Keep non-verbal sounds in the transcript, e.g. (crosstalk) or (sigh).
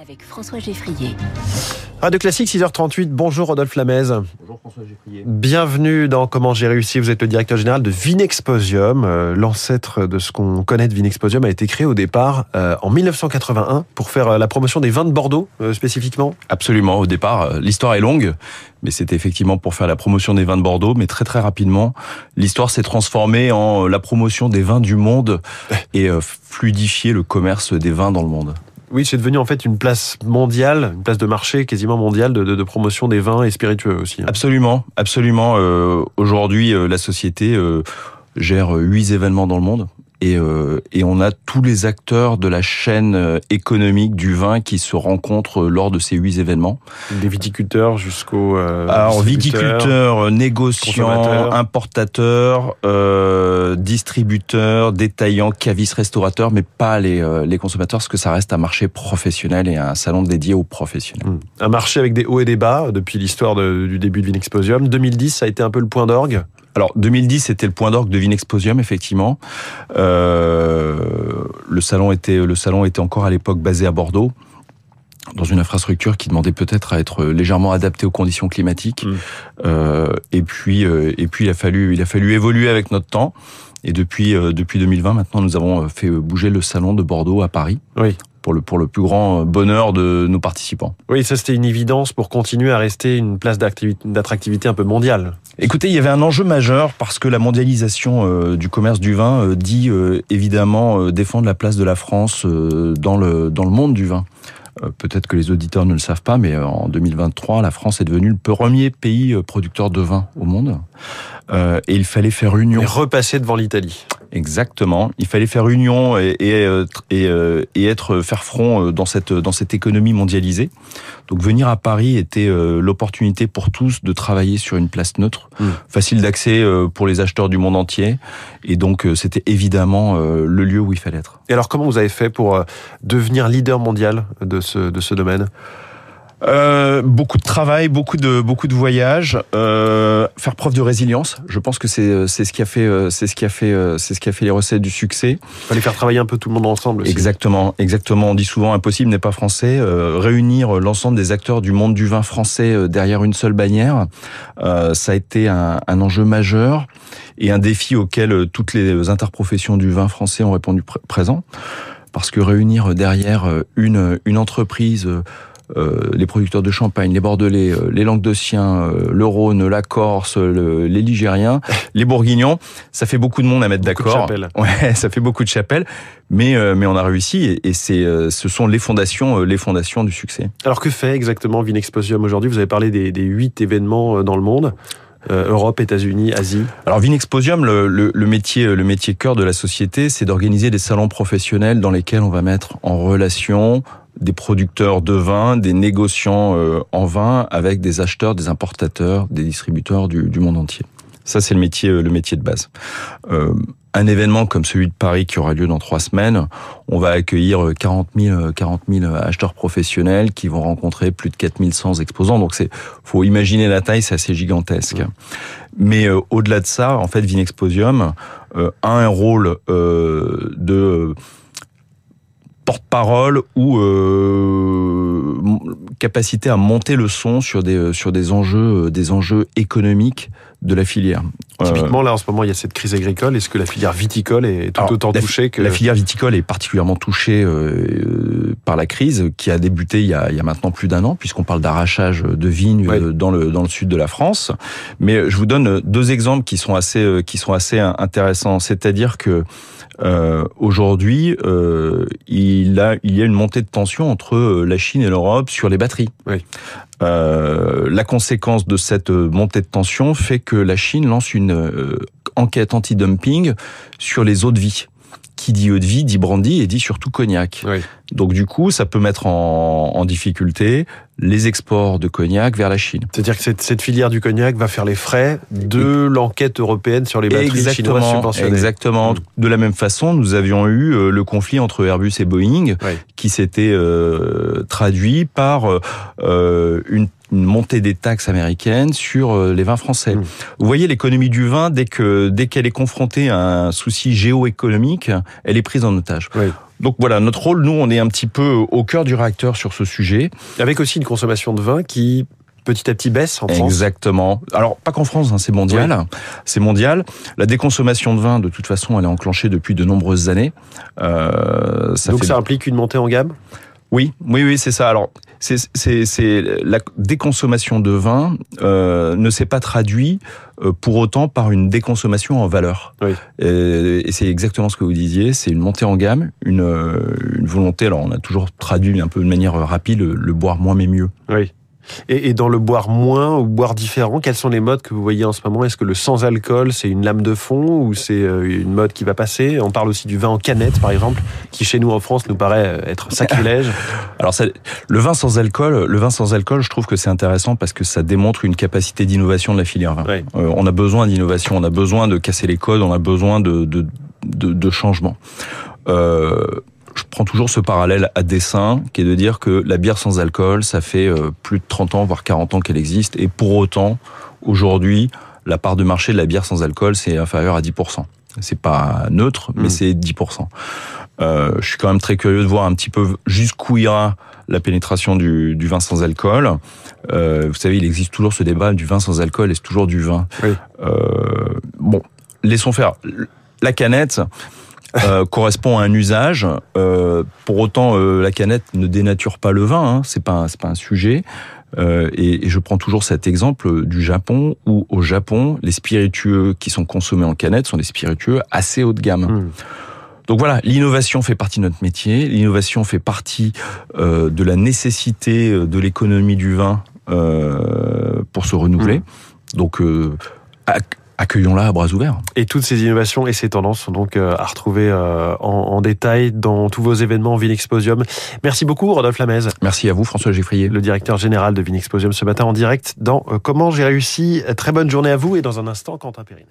avec François Geffrier. Radio Classique 6h38, bonjour Rodolphe Lamez. Bonjour François Geffrier. Bienvenue dans Comment j'ai réussi, vous êtes le directeur général de Vinexposium. Euh, L'ancêtre de ce qu'on connaît de Vinexposium a été créé au départ euh, en 1981 pour faire euh, la promotion des vins de Bordeaux spécifiquement. Absolument, au départ, l'histoire est longue, mais c'était effectivement pour faire la promotion des vins de Bordeaux, mais très très rapidement, l'histoire s'est transformée en la promotion des vins du monde (laughs) et fluidifier le commerce des vins dans le monde. Oui, c'est devenu en fait une place mondiale, une place de marché quasiment mondiale de, promotion des vins et spiritueux aussi. hein. Absolument, absolument. euh, Aujourd'hui, euh, la société euh, gère huit événements dans le monde. Et, euh, et on a tous les acteurs de la chaîne euh, économique du vin qui se rencontrent euh, lors de ces huit événements. Des viticulteurs jusqu'aux euh, Alors viticulteurs, négociants, importateurs, euh, distributeurs, détaillants, cavistes, restaurateurs, mais pas les, les consommateurs, parce que ça reste un marché professionnel et un salon dédié aux professionnels. Hmm. Un marché avec des hauts et des bas depuis l'histoire de- du début de Vinexposium. 2010, ça a été un peu le point d'orgue. Alors 2010 c'était le point d'orgue de Vinexposium effectivement. Euh, le salon était le salon était encore à l'époque basé à Bordeaux dans une infrastructure qui demandait peut-être à être légèrement adaptée aux conditions climatiques. Mm. Euh, et puis euh, et puis il a fallu il a fallu évoluer avec notre temps. Et depuis euh, depuis 2020 maintenant nous avons fait bouger le salon de Bordeaux à Paris. Oui. Pour le pour le plus grand bonheur de nos participants. Oui, ça c'était une évidence pour continuer à rester une place d'attractivité un peu mondiale. Écoutez, il y avait un enjeu majeur parce que la mondialisation euh, du commerce du vin euh, dit euh, évidemment défendre la place de la France dans le dans le monde du vin. Peut-être que les auditeurs ne le savent pas, mais en 2023, la France est devenue le premier pays producteur de vin au monde. Euh, et il fallait faire union. Et repasser devant l'Italie. Exactement. Il fallait faire union et, et, euh, et, euh, et être faire front euh, dans cette dans cette économie mondialisée. Donc venir à Paris était euh, l'opportunité pour tous de travailler sur une place neutre, Mm. facile d'accès euh, pour les acheteurs du monde entier. Et donc euh, c'était évidemment euh, le lieu où il fallait être. Et alors comment vous avez fait pour euh, devenir leader mondial de ce, de ce domaine? Euh, beaucoup de travail, beaucoup de beaucoup de voyages, euh, faire preuve de résilience. Je pense que c'est c'est ce qui a fait euh, c'est ce qui a fait euh, c'est ce qui a fait les recettes du succès. Fallait faire travailler un peu tout le monde ensemble aussi. Exactement, exactement. On dit souvent impossible n'est pas français. Euh, réunir l'ensemble des acteurs du monde du vin français euh, derrière une seule bannière, euh, ça a été un, un enjeu majeur et un défi auquel euh, toutes les interprofessions du vin français ont répondu pr- présent. Parce que réunir derrière euh, une, une entreprise, euh, les producteurs de champagne, les bordelais, euh, les languedociens, euh, le Rhône, la Corse, le- les ligériens, (laughs) les bourguignons, ça fait beaucoup de monde à mettre d'accord. (laughs) Ouais, ça fait beaucoup de chapelles, mais mais on a réussi et, et c'est ce sont les fondations les fondations du succès. Alors que fait exactement Vinexposium aujourd'hui? Vous avez parlé des, des huit événements dans le monde. Euh, Europe, États-Unis, Asie. Alors Vinexposium, le, le, le métier le métier cœur de la société, c'est d'organiser des salons professionnels dans lesquels on va mettre en relation des producteurs de vin, des négociants euh, en vin avec des acheteurs, des importateurs, des distributeurs du, du monde entier. Ça, c'est le métier, le métier de base. Euh, un événement comme celui de Paris qui aura lieu dans trois semaines, on va accueillir 40 000, 40 000 acheteurs professionnels qui vont rencontrer plus de 4100 exposants. Donc, c'est, faut imaginer la taille, c'est assez gigantesque. Mais euh, au-delà de ça, en fait, Vinexposium euh, a un rôle euh, de porte-parole ou euh, capacité à monter le son sur des sur des enjeux euh, des enjeux économiques de la filière. Euh, Typiquement, là, en ce moment, il y a cette crise agricole. Est-ce que la filière viticole est tout alors, autant touchée que la filière viticole est particulièrement touchée euh, euh, par la crise qui a débuté il y a, il y a maintenant plus d'un an puisqu'on parle d'arrachage de vignes Ouais. euh, dans le dans le sud de la France. Mais je vous donne deux exemples qui sont assez qui sont assez intéressants. C'est-à-dire que euh, aujourd'hui, euh, il, a, il y a une montée de tension entre la Chine et l'Europe sur les batteries. Oui. Euh, la conséquence de cette euh, montée de tension fait que la Chine lance une euh, enquête anti-dumping sur les eaux de vie. Qui dit eau de vie dit brandy et dit surtout cognac. Oui. Donc du coup, ça peut mettre en, en difficulté les exports de cognac vers la Chine. C'est-à-dire que cette, cette filière du cognac va faire les frais de l'enquête européenne sur les batteries chinoises subventionnées. Exactement. Mm. De la même façon, nous avions eu euh, le conflit entre Airbus et Boeing, Oui. qui s'était euh, traduit par euh, une, une montée des taxes américaines sur euh, les vins français. Mm. Vous voyez, l'économie du vin, dès que dès qu'elle est confrontée à un souci géoéconomique, elle est prise en otage. Oui. Donc voilà, notre rôle, nous, on est un petit peu au cœur du réacteur sur ce sujet. Avec aussi une consommation de vin qui petit à petit baisse en France. Exactement. Alors pas qu'en France, hein, c'est mondial. C'est mondial. La déconsommation de vin, de toute façon, elle est enclenchée depuis de nombreuses années. Euh, ça Donc ça implique une montée en gamme? Oui, oui, oui, c'est ça. Alors, c'est la déconsommation de vin euh, ne s'est pas traduit euh, pour autant par une déconsommation en valeur. Oui. Et, et c'est exactement ce que vous disiez. C'est une montée en gamme, une, une volonté. Alors, on a toujours traduit un peu de manière rapide le, le boire moins mais mieux. Oui. Et, dans le boire moins ou boire différent, quels sont les modes que vous voyez en ce moment? Est-ce que le sans alcool, c'est une lame de fond ou c'est euh, une mode qui va passer? On parle aussi du vin en canette, par exemple, qui chez nous en France nous paraît euh, être sacrilège. (laughs) Alors, ça, le vin sans alcool, le vin sans alcool, je trouve que c'est intéressant parce que ça démontre une capacité d'innovation de la filière vin. Euh, on a besoin d'innovation, on a besoin de casser les codes, on a besoin de, de, de, de changement. Euh, prends toujours ce parallèle à dessin, qui est de dire que la bière sans alcool, ça fait euh, plus de 30 ans, voire 40 ans qu'elle existe, et pour autant, aujourd'hui, la part de marché de la bière sans alcool, c'est inférieur à 10%. C'est pas neutre, mais hmm. c'est 10%. Euh, je suis quand même très curieux de voir un petit peu jusqu'où ira la pénétration du, du vin sans alcool. Euh, vous savez, il existe toujours ce débat du vin sans alcool, est-ce toujours du vin? Oui. euh, Bon, laissons faire. La canette, euh, correspond à un usage. Euh, pour autant, euh, la canette ne dénature pas le vin. Hein, c'est pas c'est pas un sujet. Et, et, je prends toujours cet exemple du Japon où au Japon, les spiritueux qui sont consommés en canette sont des spiritueux assez haut de gamme. Hmm. Donc voilà, l'innovation fait partie de notre métier. L'innovation fait partie de la nécessité de l'économie du vin pour se renouveler. Hmm. Donc accueillons-la à bras ouverts. Et toutes ces innovations et ces tendances sont donc euh, à retrouver euh, en, en détail dans tous vos événements Vinexposium. Merci beaucoup, Rodolphe Lamez. Merci à vous, François Geffrier. Le directeur général de Vinexposium ce matin en direct dans euh, Comment j'ai réussi. Très bonne journée à vous et dans un instant, Quentin Périne.